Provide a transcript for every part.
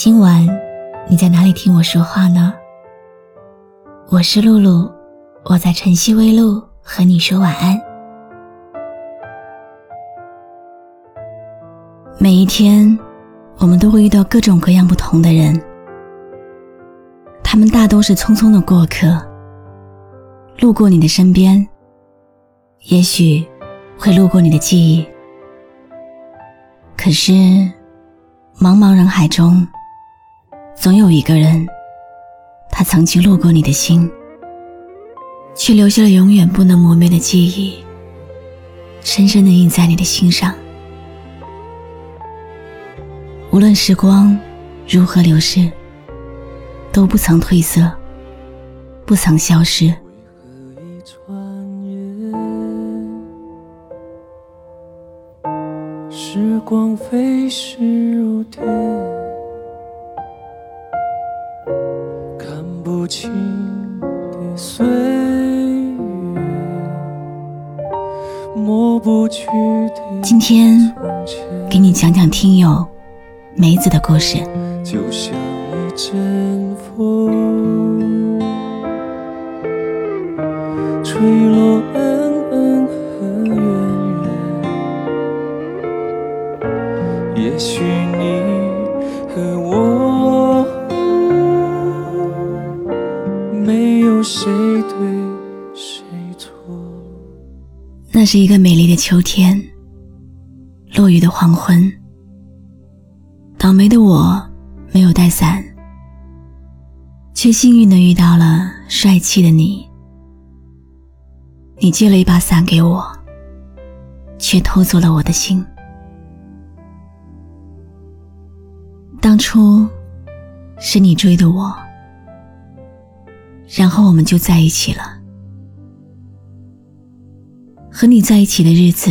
今晚你在哪里听我说话呢？我是露露，我在晨曦微露和你说晚安。每一天，我们都会遇到各种各样不同的人，他们大都是匆匆的过客，路过你的身边，也许会路过你的记忆。可是，茫茫人海中。总有一个人，他曾经路过你的心，却留下了永远不能磨灭的记忆，深深的印在你的心上。无论时光如何流逝，都不曾褪色，不曾消失。时光飞逝如电。天给你讲讲听友梅子的故事。就像一阵风，吹落恩恩和怨怨。也许你和我。谁对谁错？那是一个美丽的秋天，黄昏。倒霉的我没有带伞，却幸运的遇到了帅气的你。你借了一把伞给我，却偷走了我的心。当初是你追的我。然后我们就在一起了。和你在一起的日子，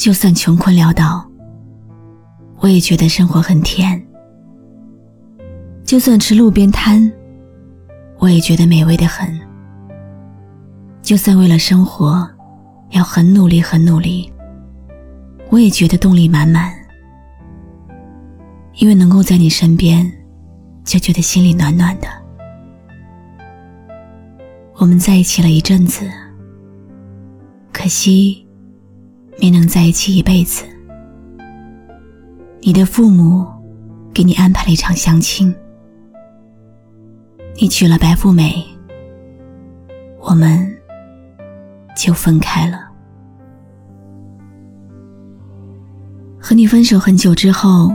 就算穷困潦倒，我也觉得生活很甜；就算吃路边摊，我也觉得美味的很；就算为了生活要很努力很努力，我也觉得动力满满。因为能够在你身边，就觉得心里暖暖的。我们在一起了一阵子，可惜没能在一起一辈子。你的父母给你安排了一场相亲，你娶了白富美，我们就分开了。和你分手很久之后，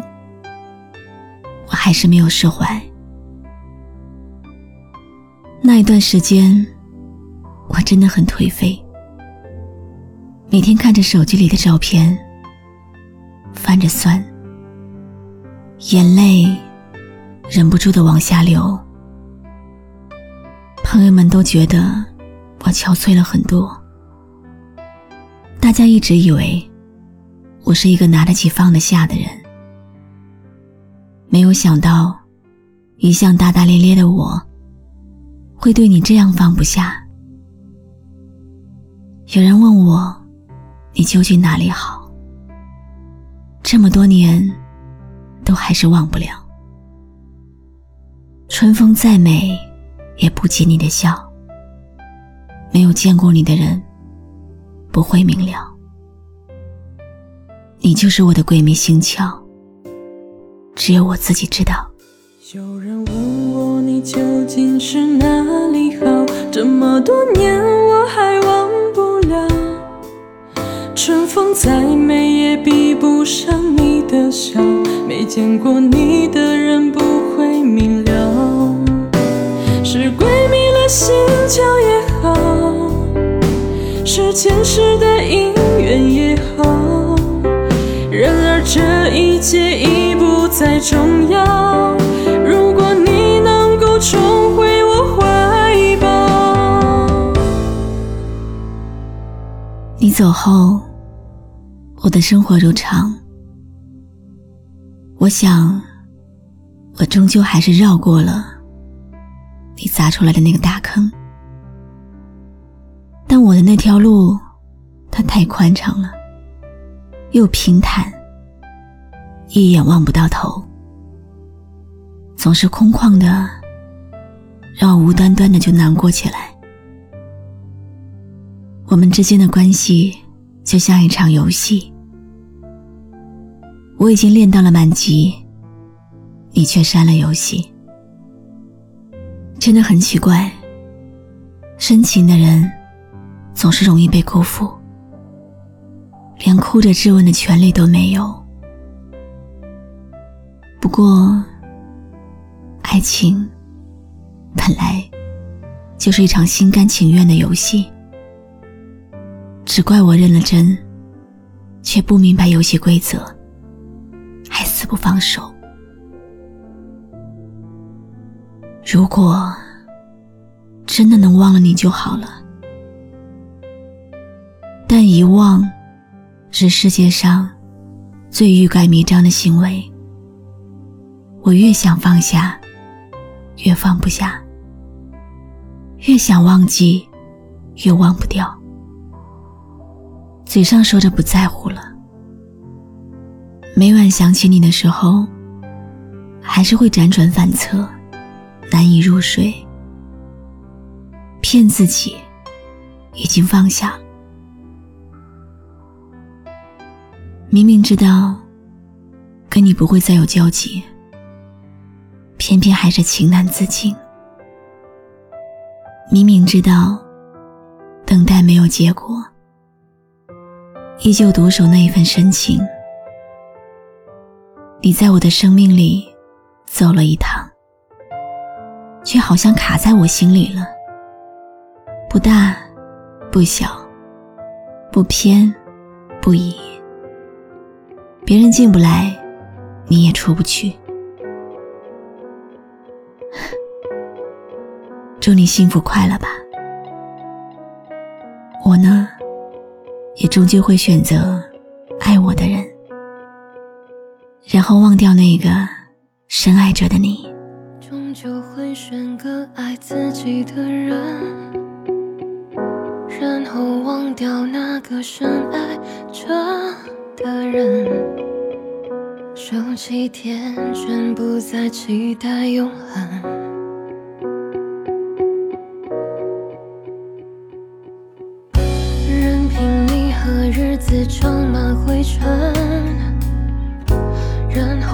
我还是没有释怀。那一段时间。我真的很颓废，每天看着手机里的照片，翻着酸，眼泪忍不住的往下流。朋友们都觉得我憔悴了很多，大家一直以为我是一个拿得起放得下的人，没有想到一向大大咧咧的我，会对你这样放不下。有人问我，你究竟哪里好？这么多年，都还是忘不了。春风再美，也不及你的笑。没有见过你的人，不会明了。你就是我的鬼迷心窍，只有我自己知道。有人问我，你究竟是哪里好？这么多年，我还忘。风再美也比不上你的笑，没见过你的人不会明了。是鬼迷了心窍也好，是前世的姻缘也好，然而这一切已不。再重要。如果你能够重回我怀抱，你走后，我的生活如常。我想，我终究还是绕过了你砸出来的那个大坑。但我的那条路，它太宽敞了，又平坦，一眼望不到头，总是空旷的，让我无端端的就难过起来。我们之间的关系就像一场游戏，我已经练到了满级，你却删了游戏，真的很奇怪，深情的人。总是容易被辜负，连哭着质问的权利都没有。不过，爱情本来就是一场心甘情愿的游戏，只怪我认了真，却不明白游戏规则，死不放手。如果真的能忘了你就好了。但遗忘是世界上最欲盖弥彰的行为。我越想放下，越放不下；越想忘记，越忘不掉。嘴上说着不在乎了，每晚想起你的时候，还是会辗转反侧，难以入睡。骗自己，已经放下。明明知道跟你不会再有交集，偏偏还是情难自禁。明明知道等待没有结果，依旧独守那一份深情。你在我的生命里走了一趟，却好像卡在我心里了。不大，不小，不偏，不倚。别人进不来，你也出不去。祝你幸福快乐吧。我呢，也终究会选择爱我的人，然后忘掉那个深爱着的你。终究会选个爱自己的人，然后忘掉那个深爱着。的人，收起天真，不再期待永恒。任凭你和日子装满灰尘，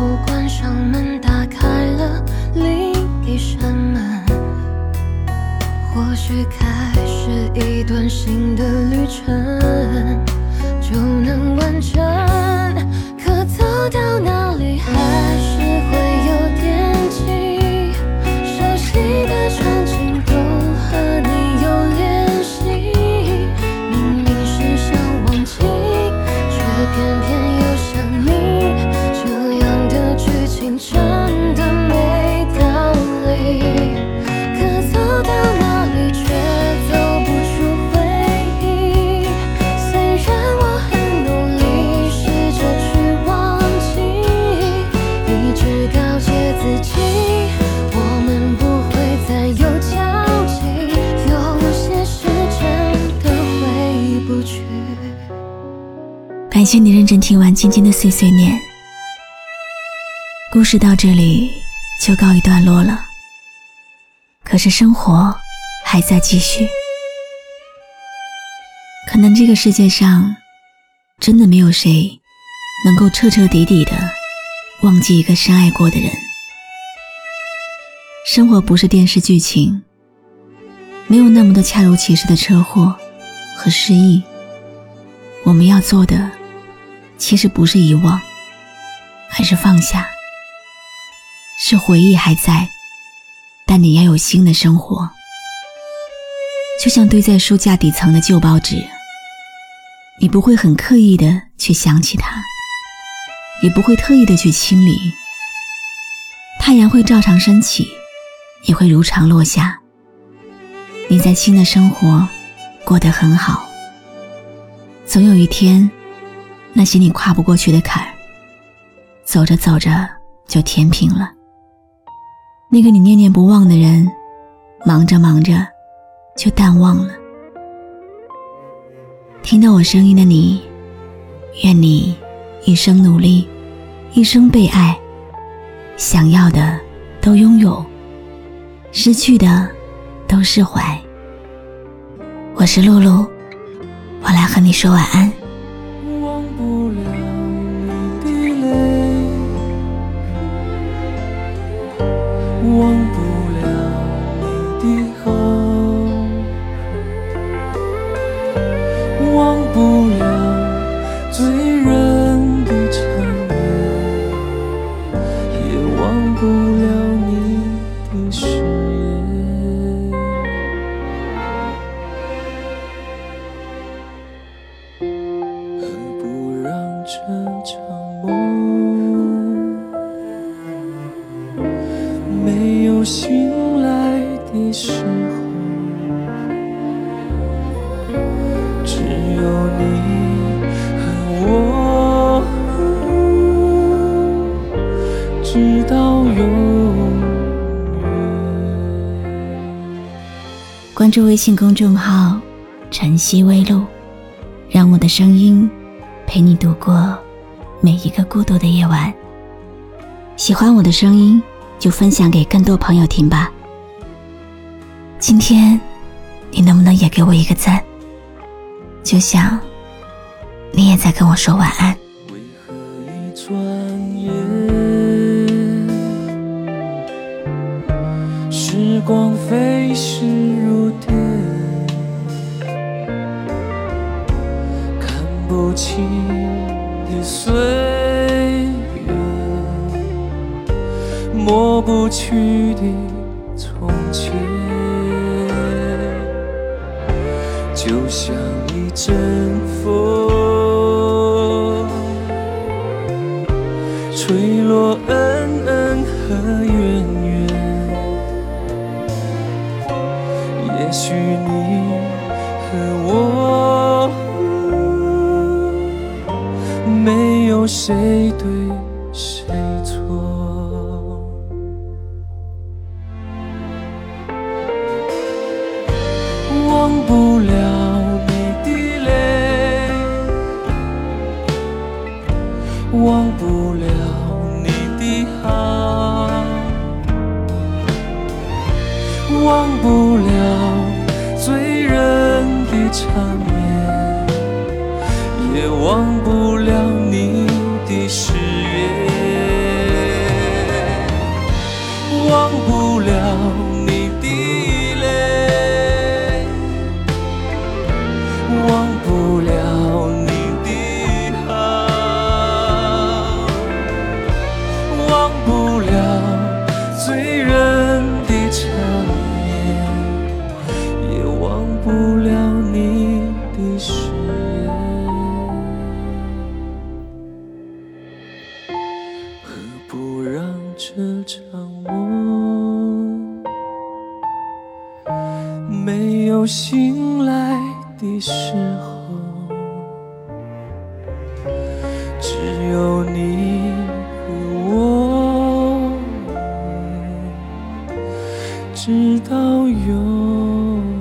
我关上门，打开了另一扇门。或许开始一段新的旅程。就能完成，可走到哪里还感谢你认真听完今天的碎碎念，故事到这里就告一段落了。可是生活还在继续，可能这个世界上。真的没有谁能够彻彻底底的忘记一个深爱过的人。生活不是电视剧情，没有那么多恰如其时的车祸和失忆。我们要做的，其实不是遗忘，而是放下。是回忆还在，但你要有新的生活。就像堆在书架底层的旧报纸。你不会很刻意的去想起它，也不会特意的去清理，太阳会照常升起，也会如常落下。你在新的生活过得很好，总有一天，那些你跨不过去的坎，走着走着就填平了。那个你念念不忘的人，忙着忙着就淡忘了。听到我声音的你，愿你一生努力，一生被爱。想要的都拥有，失去的都释怀。我是露露，我来和你说晚安。关注微信公众号“晨曦微露”，让我的声音陪你度过每一个孤独的夜晚。喜欢我的声音，就分享给更多朋友听吧。今天，你能不能也给我一个赞？就像你也在跟我说晚安。光飞逝如电，看不清的岁月，抹不去的从前。就像一阵风，没有谁对谁错。忘不了你的泪，忘不了你的好，忘不了醉人的缠绵，也忘不了醒来的时候，只有你和我，直到永